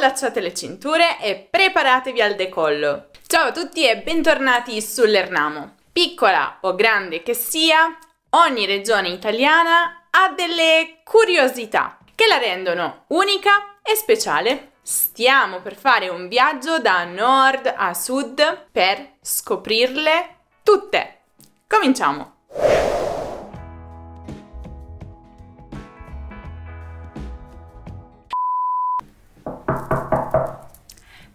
allacciate le cinture e preparatevi al decollo. Ciao a tutti e bentornati sull'Ernamo. Piccola o grande che sia, ogni regione italiana ha delle curiosità che la rendono unica e speciale. Stiamo per fare un viaggio da nord a sud per scoprirle tutte. Cominciamo!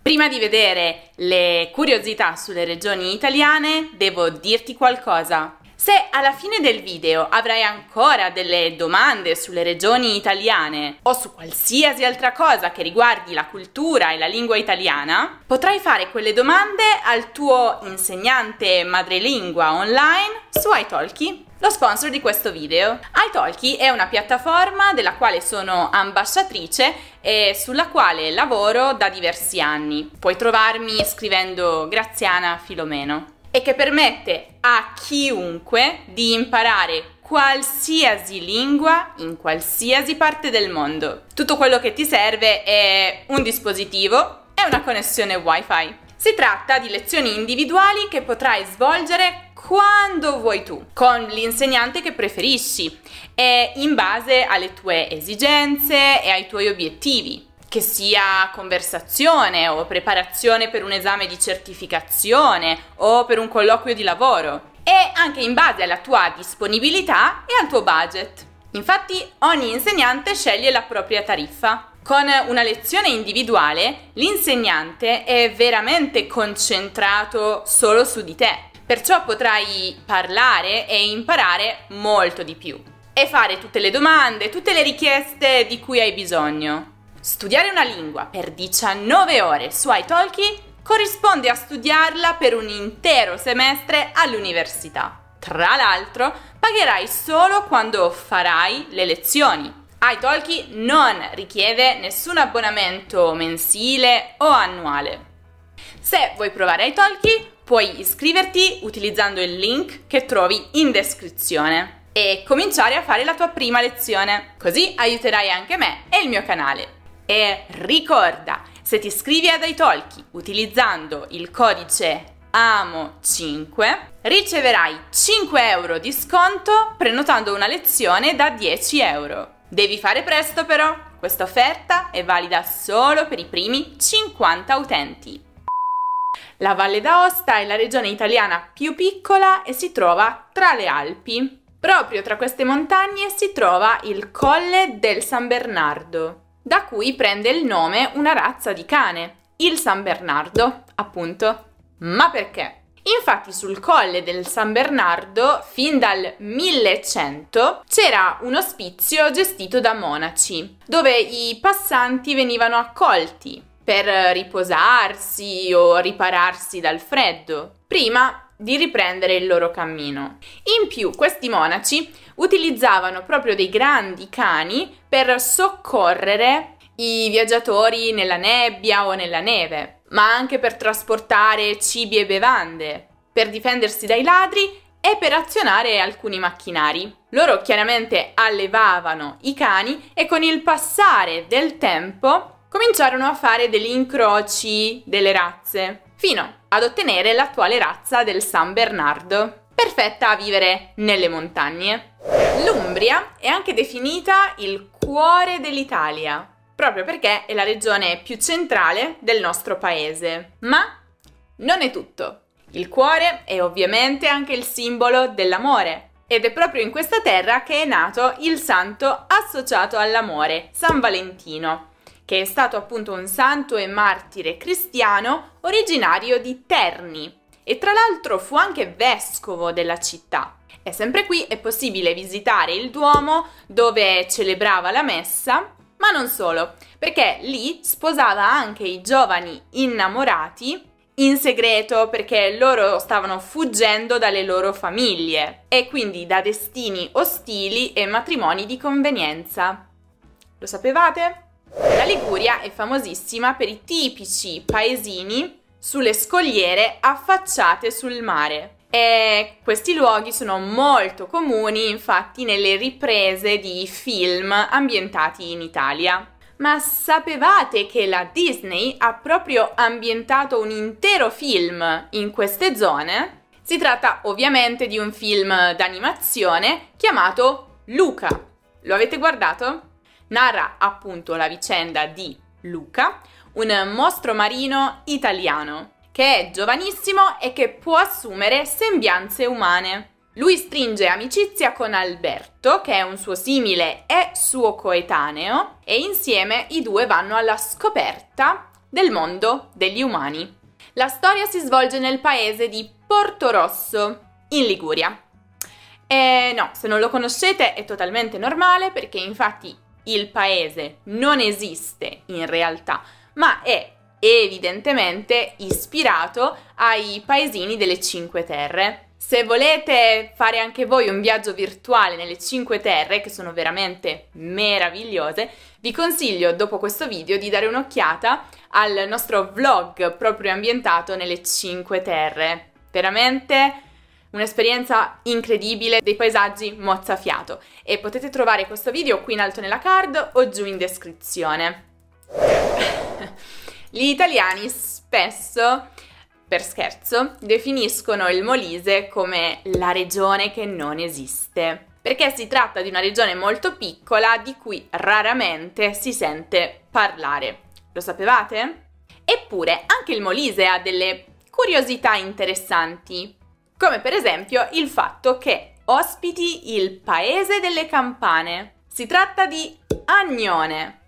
Prima di vedere le curiosità sulle regioni italiane, devo dirti qualcosa. Se alla fine del video avrai ancora delle domande sulle regioni italiane o su qualsiasi altra cosa che riguardi la cultura e la lingua italiana, potrai fare quelle domande al tuo insegnante madrelingua online su iTalki lo sponsor di questo video. iTalki è una piattaforma della quale sono ambasciatrice e sulla quale lavoro da diversi anni. Puoi trovarmi scrivendo Graziana Filomeno e che permette a chiunque di imparare qualsiasi lingua in qualsiasi parte del mondo. Tutto quello che ti serve è un dispositivo e una connessione wifi. Si tratta di lezioni individuali che potrai svolgere quando vuoi tu, con l'insegnante che preferisci e in base alle tue esigenze e ai tuoi obiettivi che sia conversazione o preparazione per un esame di certificazione o per un colloquio di lavoro e anche in base alla tua disponibilità e al tuo budget. Infatti ogni insegnante sceglie la propria tariffa. Con una lezione individuale l'insegnante è veramente concentrato solo su di te Perciò potrai parlare e imparare molto di più e fare tutte le domande, tutte le richieste di cui hai bisogno. Studiare una lingua per 19 ore su iTalki corrisponde a studiarla per un intero semestre all'università. Tra l'altro, pagherai solo quando farai le lezioni. iTalki non richiede nessun abbonamento mensile o annuale. Se vuoi provare iTalki, Puoi iscriverti utilizzando il link che trovi in descrizione e cominciare a fare la tua prima lezione, così aiuterai anche me e il mio canale. E ricorda, se ti iscrivi ad iTalki utilizzando il codice AMO5 riceverai 5 euro di sconto prenotando una lezione da 10 euro. Devi fare presto però, questa offerta è valida solo per i primi 50 utenti. La Valle d'Aosta è la regione italiana più piccola e si trova tra le Alpi. Proprio tra queste montagne si trova il Colle del San Bernardo, da cui prende il nome una razza di cane, il San Bernardo, appunto. Ma perché? Infatti sul colle del San Bernardo, fin dal 1100, c'era un ospizio gestito da monaci, dove i passanti venivano accolti per riposarsi o ripararsi dal freddo, prima di riprendere il loro cammino. In più, questi monaci utilizzavano proprio dei grandi cani per soccorrere i viaggiatori nella nebbia o nella neve, ma anche per trasportare cibi e bevande, per difendersi dai ladri e per azionare alcuni macchinari. Loro chiaramente allevavano i cani e con il passare del tempo cominciarono a fare degli incroci delle razze, fino ad ottenere l'attuale razza del San Bernardo, perfetta a vivere nelle montagne. L'Umbria è anche definita il cuore dell'Italia, proprio perché è la regione più centrale del nostro paese. Ma non è tutto. Il cuore è ovviamente anche il simbolo dell'amore. Ed è proprio in questa terra che è nato il santo associato all'amore, San Valentino, che è stato appunto un santo e martire cristiano originario di Terni e tra l'altro fu anche vescovo della città. E sempre qui è possibile visitare il Duomo dove celebrava la messa, ma non solo, perché lì sposava anche i giovani innamorati in segreto perché loro stavano fuggendo dalle loro famiglie e quindi da destini ostili e matrimoni di convenienza. Lo sapevate? La Liguria è famosissima per i tipici paesini sulle scogliere affacciate sul mare. E questi luoghi sono molto comuni infatti nelle riprese di film ambientati in Italia. Ma sapevate che la Disney ha proprio ambientato un intero film in queste zone? Si tratta ovviamente di un film d'animazione chiamato Luca. Lo avete guardato? Narra appunto la vicenda di Luca, un mostro marino italiano che è giovanissimo e che può assumere sembianze umane. Lui stringe amicizia con Alberto, che è un suo simile e suo coetaneo, e insieme i due vanno alla scoperta del mondo degli umani. La storia si svolge nel paese di Porto Rosso, in Liguria. E no, se non lo conoscete è totalmente normale perché infatti il paese non esiste in realtà, ma è evidentemente ispirato ai paesini delle Cinque Terre. Se volete fare anche voi un viaggio virtuale nelle Cinque Terre, che sono veramente meravigliose, vi consiglio dopo questo video di dare un'occhiata al nostro vlog proprio ambientato nelle Cinque Terre. Veramente un'esperienza incredibile, dei paesaggi mozzafiato e potete trovare questo video qui in alto nella card o giù in descrizione. Gli italiani spesso per scherzo, definiscono il Molise come la regione che non esiste, perché si tratta di una regione molto piccola di cui raramente si sente parlare. Lo sapevate? Eppure anche il Molise ha delle curiosità interessanti, come per esempio il fatto che ospiti il paese delle campane. Si tratta di Agnone,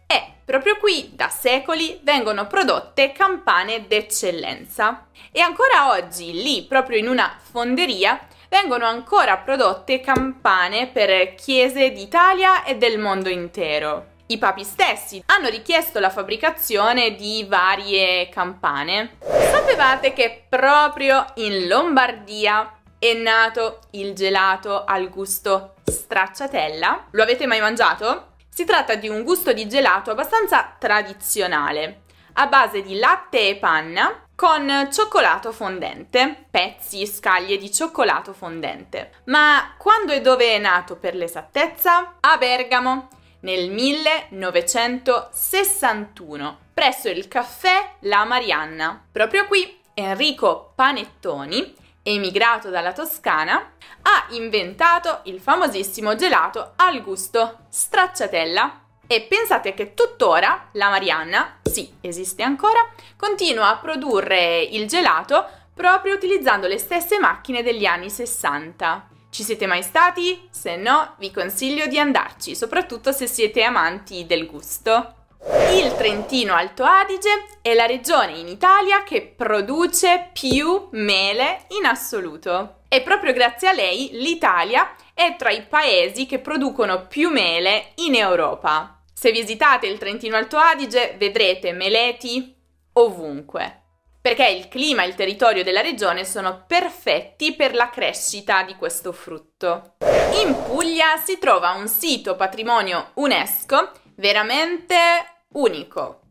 Proprio qui da secoli vengono prodotte campane d'eccellenza e ancora oggi lì, proprio in una fonderia, vengono ancora prodotte campane per chiese d'Italia e del mondo intero. I papi stessi hanno richiesto la fabbricazione di varie campane. Sapevate che proprio in Lombardia è nato il gelato al gusto stracciatella? Lo avete mai mangiato? Si tratta di un gusto di gelato abbastanza tradizionale, a base di latte e panna con cioccolato fondente, pezzi, scaglie di cioccolato fondente. Ma quando e dove è nato per l'esattezza? A Bergamo, nel 1961, presso il caffè La Marianna. Proprio qui Enrico Panettoni emigrato dalla Toscana, ha inventato il famosissimo gelato al gusto stracciatella. E pensate che tuttora la Marianna, sì, esiste ancora, continua a produrre il gelato proprio utilizzando le stesse macchine degli anni 60. Ci siete mai stati? Se no, vi consiglio di andarci, soprattutto se siete amanti del gusto. Il Trentino Alto Adige è la regione in Italia che produce più mele in assoluto. E proprio grazie a lei l'Italia è tra i paesi che producono più mele in Europa. Se visitate il Trentino Alto Adige vedrete meleti ovunque, perché il clima e il territorio della regione sono perfetti per la crescita di questo frutto. In Puglia si trova un sito patrimonio UNESCO veramente unico.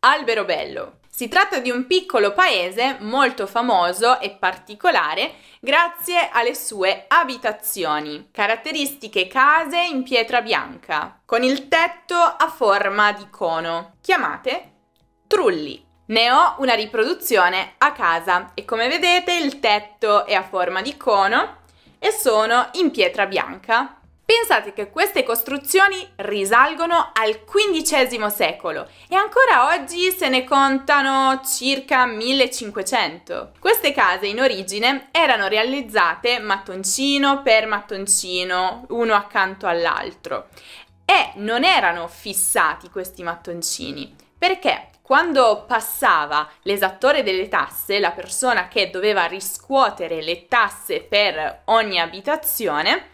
Alberobello. Si tratta di un piccolo paese molto famoso e particolare grazie alle sue abitazioni, caratteristiche case in pietra bianca, con il tetto a forma di cono, chiamate trulli. Ne ho una riproduzione a casa e come vedete il tetto è a forma di cono e sono in pietra bianca. Pensate che queste costruzioni risalgono al XV secolo e ancora oggi se ne contano circa 1500. Queste case in origine erano realizzate mattoncino per mattoncino, uno accanto all'altro, e non erano fissati questi mattoncini perché quando passava l'esattore delle tasse, la persona che doveva riscuotere le tasse per ogni abitazione,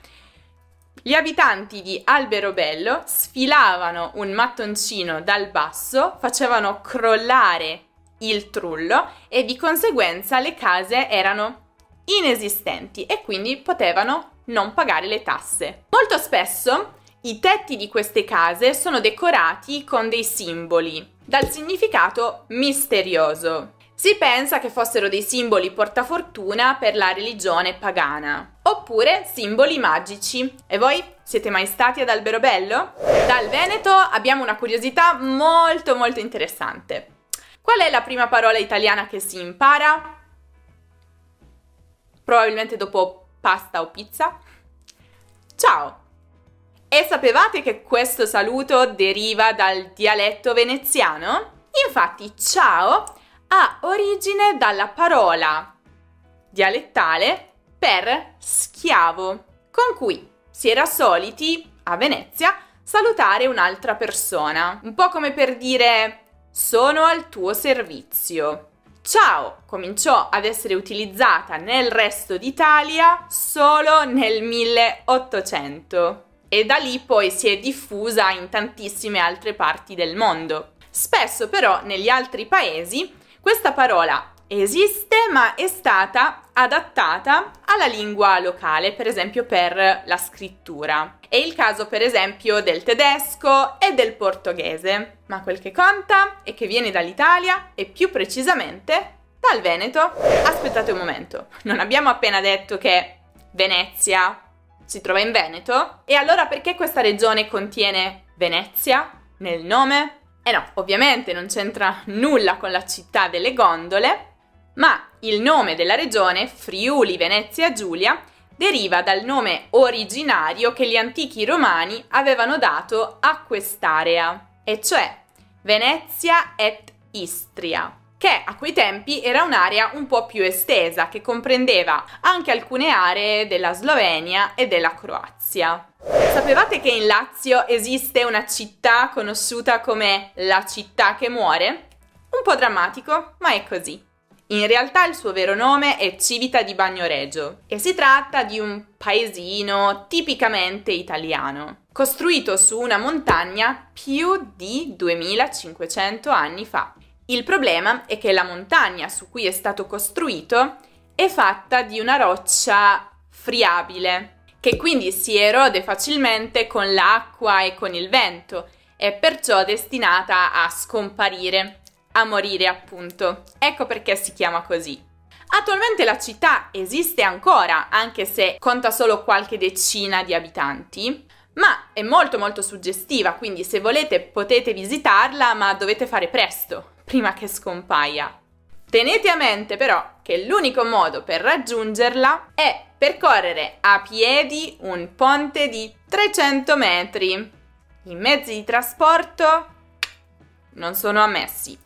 gli abitanti di Alberobello sfilavano un mattoncino dal basso, facevano crollare il trullo e di conseguenza le case erano inesistenti e quindi potevano non pagare le tasse. Molto spesso i tetti di queste case sono decorati con dei simboli dal significato misterioso. Si pensa che fossero dei simboli portafortuna per la religione pagana, oppure simboli magici. E voi siete mai stati ad Alberobello? Dal Veneto abbiamo una curiosità molto molto interessante. Qual è la prima parola italiana che si impara? Probabilmente dopo pasta o pizza? Ciao! E sapevate che questo saluto deriva dal dialetto veneziano? Infatti, ciao ha origine dalla parola dialettale per schiavo, con cui si era soliti a Venezia salutare un'altra persona, un po' come per dire sono al tuo servizio. Ciao cominciò ad essere utilizzata nel resto d'Italia solo nel 1800 e da lì poi si è diffusa in tantissime altre parti del mondo. Spesso però negli altri paesi questa parola esiste ma è stata adattata alla lingua locale, per esempio per la scrittura. È il caso per esempio del tedesco e del portoghese, ma quel che conta è che viene dall'Italia e più precisamente dal Veneto. Aspettate un momento, non abbiamo appena detto che Venezia si trova in Veneto? E allora perché questa regione contiene Venezia nel nome? Eh no, ovviamente non c'entra nulla con la città delle gondole, ma il nome della regione, Friuli Venezia Giulia, deriva dal nome originario che gli antichi romani avevano dato a quest'area, e cioè Venezia et Istria, che a quei tempi era un'area un po' più estesa, che comprendeva anche alcune aree della Slovenia e della Croazia. Sapevate che in Lazio esiste una città conosciuta come la città che muore? Un po' drammatico, ma è così. In realtà il suo vero nome è Civita di Bagnoregio e si tratta di un paesino tipicamente italiano, costruito su una montagna più di 2500 anni fa. Il problema è che la montagna su cui è stato costruito è fatta di una roccia friabile, che quindi si erode facilmente con l'acqua e con il vento, e perciò destinata a scomparire, a morire appunto. Ecco perché si chiama così. Attualmente la città esiste ancora, anche se conta solo qualche decina di abitanti, ma è molto molto suggestiva, quindi se volete potete visitarla, ma dovete fare presto, prima che scompaia. Tenete a mente però che l'unico modo per raggiungerla è percorrere a piedi un ponte di 300 metri. I mezzi di trasporto non sono ammessi.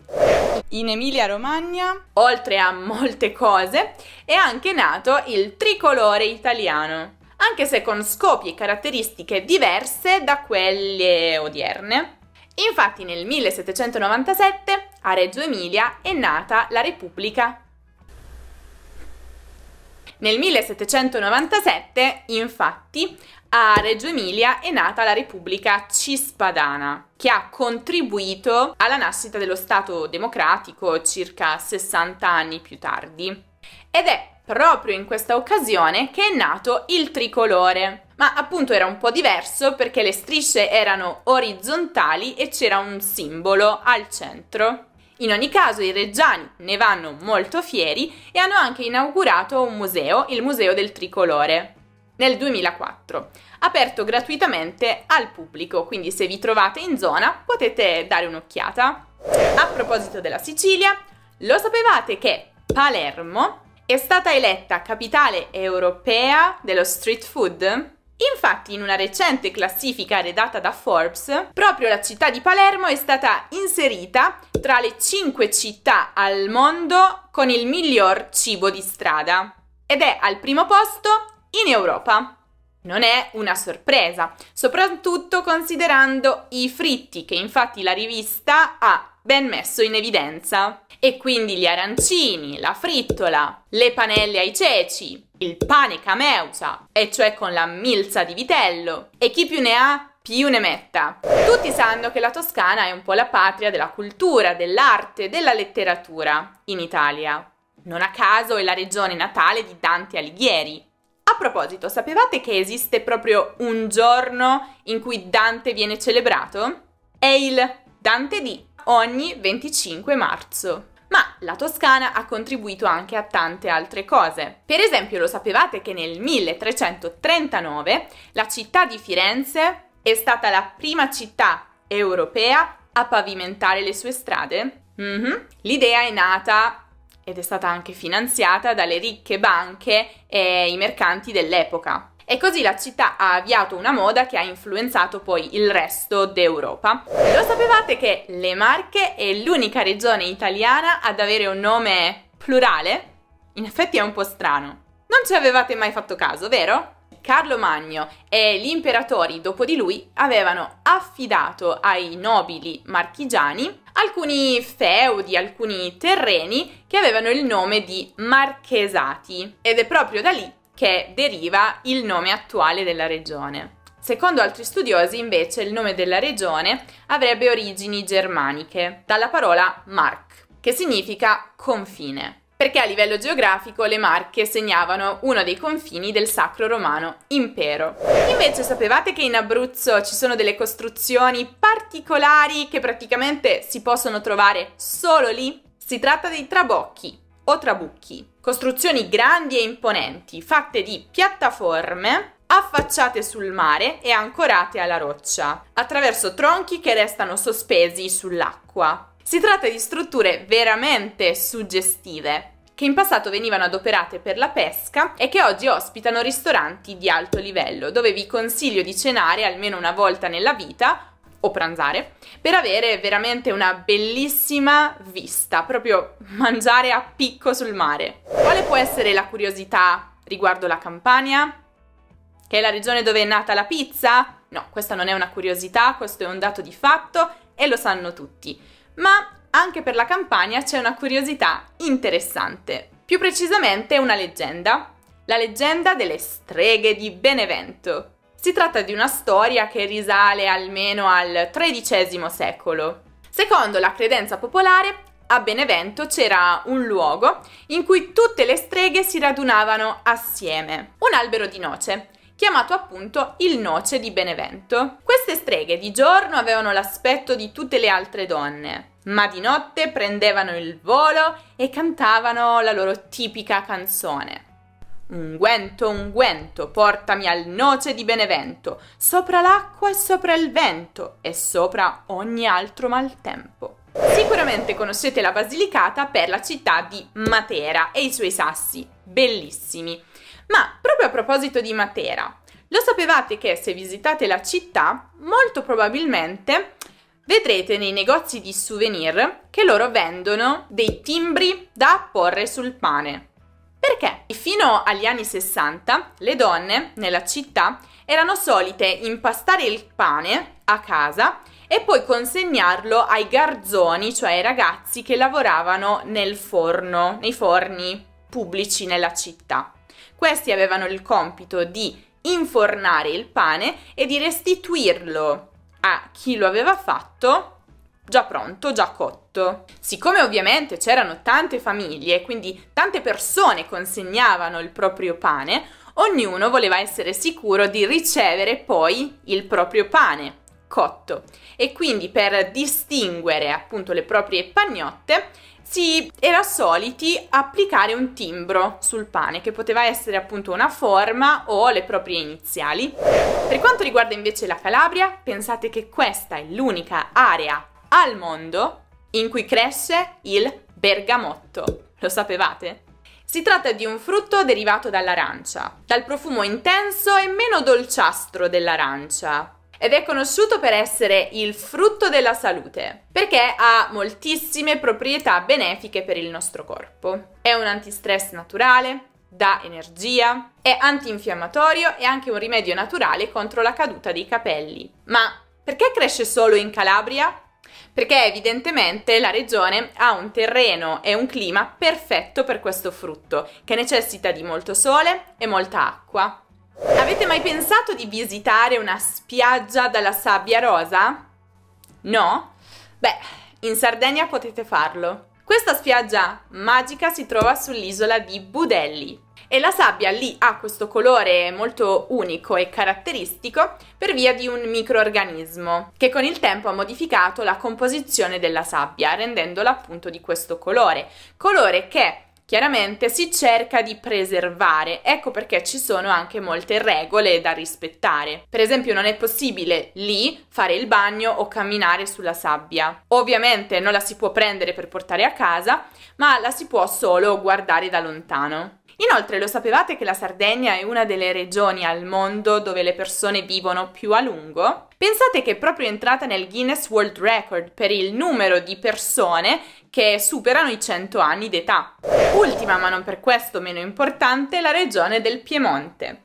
In Emilia-Romagna, oltre a molte cose, è anche nato il tricolore italiano, anche se con scopi e caratteristiche diverse da quelle odierne. Infatti nel 1797 a Reggio Emilia è nata la Repubblica. Nel 1797, infatti, a Reggio Emilia è nata la Repubblica Cispadana, che ha contribuito alla nascita dello Stato democratico circa 60 anni più tardi. Ed è proprio in questa occasione che è nato il tricolore, ma appunto era un po' diverso perché le strisce erano orizzontali e c'era un simbolo al centro. In ogni caso i reggiani ne vanno molto fieri e hanno anche inaugurato un museo, il Museo del Tricolore, nel 2004, aperto gratuitamente al pubblico, quindi se vi trovate in zona potete dare un'occhiata. A proposito della Sicilia, lo sapevate che Palermo è stata eletta capitale europea dello street food? Infatti, in una recente classifica redatta da Forbes, proprio la città di Palermo è stata inserita tra le 5 città al mondo con il miglior cibo di strada ed è al primo posto in Europa. Non è una sorpresa, soprattutto considerando i fritti che infatti la rivista ha ben messo in evidenza. E quindi gli arancini, la frittola, le panelle ai ceci, il pane cameusa, e cioè con la milza di vitello, e chi più ne ha più ne metta. Tutti sanno che la Toscana è un po' la patria della cultura, dell'arte, della letteratura in Italia. Non a caso è la regione natale di Dante Alighieri. A proposito, sapevate che esiste proprio un giorno in cui Dante viene celebrato? È il Dante D ogni 25 marzo. Ma la Toscana ha contribuito anche a tante altre cose. Per esempio, lo sapevate che nel 1339 la città di Firenze è stata la prima città europea a pavimentare le sue strade? Mm-hmm. L'idea è nata ed è stata anche finanziata dalle ricche banche e i mercanti dell'epoca. E così la città ha avviato una moda che ha influenzato poi il resto d'Europa. Lo sapevate che le Marche è l'unica regione italiana ad avere un nome plurale? In effetti è un po' strano. Non ci avevate mai fatto caso, vero? Carlo Magno e gli imperatori dopo di lui avevano affidato ai nobili marchigiani alcuni feudi, alcuni terreni che avevano il nome di marchesati ed è proprio da lì che deriva il nome attuale della regione. Secondo altri studiosi, invece, il nome della regione avrebbe origini germaniche, dalla parola Mark, che significa confine perché a livello geografico le Marche segnavano uno dei confini del Sacro Romano Impero. Invece sapevate che in Abruzzo ci sono delle costruzioni particolari che praticamente si possono trovare solo lì? Si tratta dei trabocchi o trabucchi, costruzioni grandi e imponenti fatte di piattaforme affacciate sul mare e ancorate alla roccia, attraverso tronchi che restano sospesi sull'acqua. Si tratta di strutture veramente suggestive, che in passato venivano adoperate per la pesca e che oggi ospitano ristoranti di alto livello, dove vi consiglio di cenare almeno una volta nella vita o pranzare per avere veramente una bellissima vista, proprio mangiare a picco sul mare. Quale può essere la curiosità riguardo la Campania? Che è la regione dove è nata la pizza? No, questa non è una curiosità, questo è un dato di fatto e lo sanno tutti ma anche per la campagna c'è una curiosità interessante. Più precisamente una leggenda, la leggenda delle streghe di Benevento. Si tratta di una storia che risale almeno al XIII secolo. Secondo la credenza popolare, a Benevento c'era un luogo in cui tutte le streghe si radunavano assieme, un albero di noce, chiamato appunto il Noce di Benevento. Queste streghe di giorno avevano l'aspetto di tutte le altre donne, ma di notte prendevano il volo e cantavano la loro tipica canzone. Unguento, unguento, portami al noce di Benevento, sopra l'acqua e sopra il vento e sopra ogni altro maltempo. Sicuramente conoscete la Basilicata per la città di Matera e i suoi sassi, bellissimi. Ma proprio a proposito di Matera, lo sapevate che se visitate la città, molto probabilmente vedrete nei negozi di souvenir che loro vendono dei timbri da apporre sul pane. Perché? Fino agli anni 60 le donne nella città erano solite impastare il pane a casa e poi consegnarlo ai garzoni, cioè ai ragazzi che lavoravano nel forno, nei forni pubblici nella città. Questi avevano il compito di infornare il pane e di restituirlo a chi lo aveva fatto già pronto, già cotto. Siccome ovviamente c'erano tante famiglie, quindi tante persone consegnavano il proprio pane, ognuno voleva essere sicuro di ricevere poi il proprio pane cotto e quindi per distinguere appunto le proprie pagnotte si era soliti applicare un timbro sul pane che poteva essere appunto una forma o le proprie iniziali. Per quanto riguarda invece la Calabria, pensate che questa è l'unica area al mondo in cui cresce il bergamotto. Lo sapevate? Si tratta di un frutto derivato dall'arancia, dal profumo intenso e meno dolciastro dell'arancia, ed è conosciuto per essere il frutto della salute, perché ha moltissime proprietà benefiche per il nostro corpo. È un antistress naturale, dà energia, è antinfiammatorio e anche un rimedio naturale contro la caduta dei capelli. Ma perché cresce solo in Calabria? Perché evidentemente la regione ha un terreno e un clima perfetto per questo frutto, che necessita di molto sole e molta acqua. Avete mai pensato di visitare una spiaggia dalla sabbia rosa? No? Beh, in Sardegna potete farlo. Questa spiaggia magica si trova sull'isola di Budelli e la sabbia lì ha questo colore molto unico e caratteristico per via di un microorganismo che con il tempo ha modificato la composizione della sabbia rendendola appunto di questo colore, colore che chiaramente si cerca di preservare. Ecco perché ci sono anche molte regole da rispettare. Per esempio non è possibile lì fare il bagno o camminare sulla sabbia. Ovviamente non la si può prendere per portare a casa, ma la si può solo guardare da lontano. Inoltre lo sapevate che la Sardegna è una delle regioni al mondo dove le persone vivono più a lungo? Pensate che è proprio entrata nel Guinness World Record per il numero di persone che superano i 100 anni d'età. Ultima, ma non per questo meno importante, la regione del Piemonte.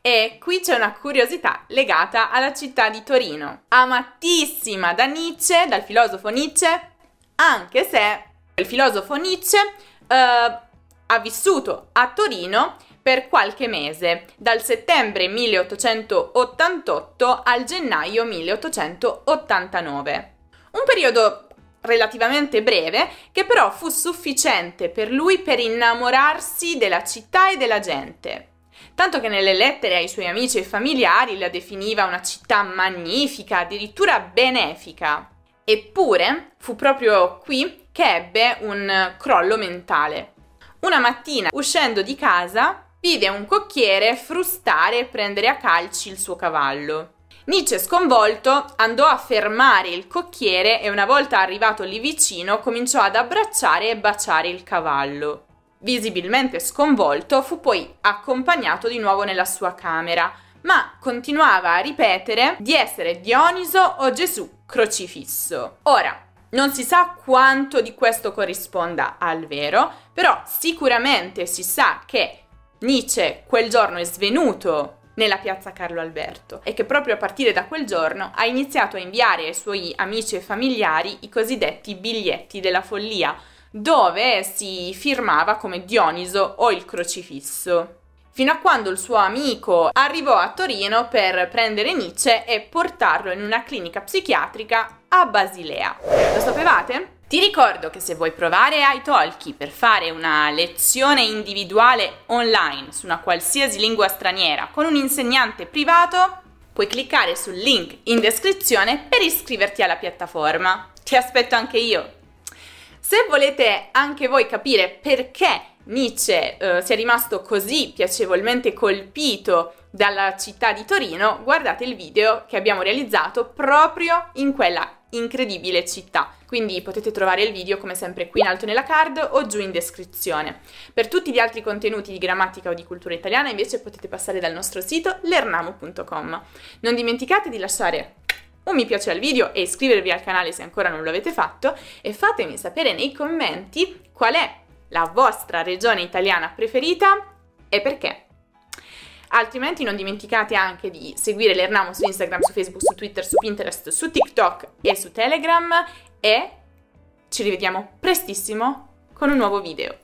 E qui c'è una curiosità legata alla città di Torino, amatissima da Nietzsche, dal filosofo Nietzsche, anche se il filosofo Nietzsche uh, ha vissuto a Torino per qualche mese, dal settembre 1888 al gennaio 1889. Un periodo relativamente breve che però fu sufficiente per lui per innamorarsi della città e della gente. Tanto che nelle lettere ai suoi amici e familiari la definiva una città magnifica, addirittura benefica. Eppure fu proprio qui che ebbe un crollo mentale. Una mattina, uscendo di casa, vide un cocchiere frustare e prendere a calci il suo cavallo. Nietzsche, sconvolto, andò a fermare il cocchiere e una volta arrivato lì vicino cominciò ad abbracciare e baciare il cavallo. Visibilmente sconvolto, fu poi accompagnato di nuovo nella sua camera, ma continuava a ripetere di essere Dioniso o Gesù crocifisso. Ora, non si sa quanto di questo corrisponda al vero, però sicuramente si sa che Nietzsche quel giorno è svenuto nella piazza Carlo Alberto e che proprio a partire da quel giorno ha iniziato a inviare ai suoi amici e familiari i cosiddetti biglietti della follia, dove si firmava come Dioniso o il crocifisso. Fino a quando il suo amico arrivò a Torino per prendere Nietzsche e portarlo in una clinica psichiatrica a Basilea. Lo sapevate? Ti ricordo che se vuoi provare iTalki per fare una lezione individuale online su una qualsiasi lingua straniera con un insegnante privato, puoi cliccare sul link in descrizione per iscriverti alla piattaforma. Ti aspetto anche io. Se volete anche voi capire perché Nietzsche eh, sia rimasto così piacevolmente colpito dalla città di Torino, guardate il video che abbiamo realizzato proprio in quella incredibile città. Quindi potete trovare il video come sempre qui in alto nella card o giù in descrizione. Per tutti gli altri contenuti di grammatica o di cultura italiana invece potete passare dal nostro sito lernamo.com. Non dimenticate di lasciare un mi piace al video e iscrivervi al canale se ancora non lo avete fatto e fatemi sapere nei commenti qual è la vostra regione italiana preferita e perché. Altrimenti non dimenticate anche di seguire l'Ernamo su Instagram, su Facebook, su Twitter, su Pinterest, su TikTok e su Telegram e ci rivediamo prestissimo con un nuovo video.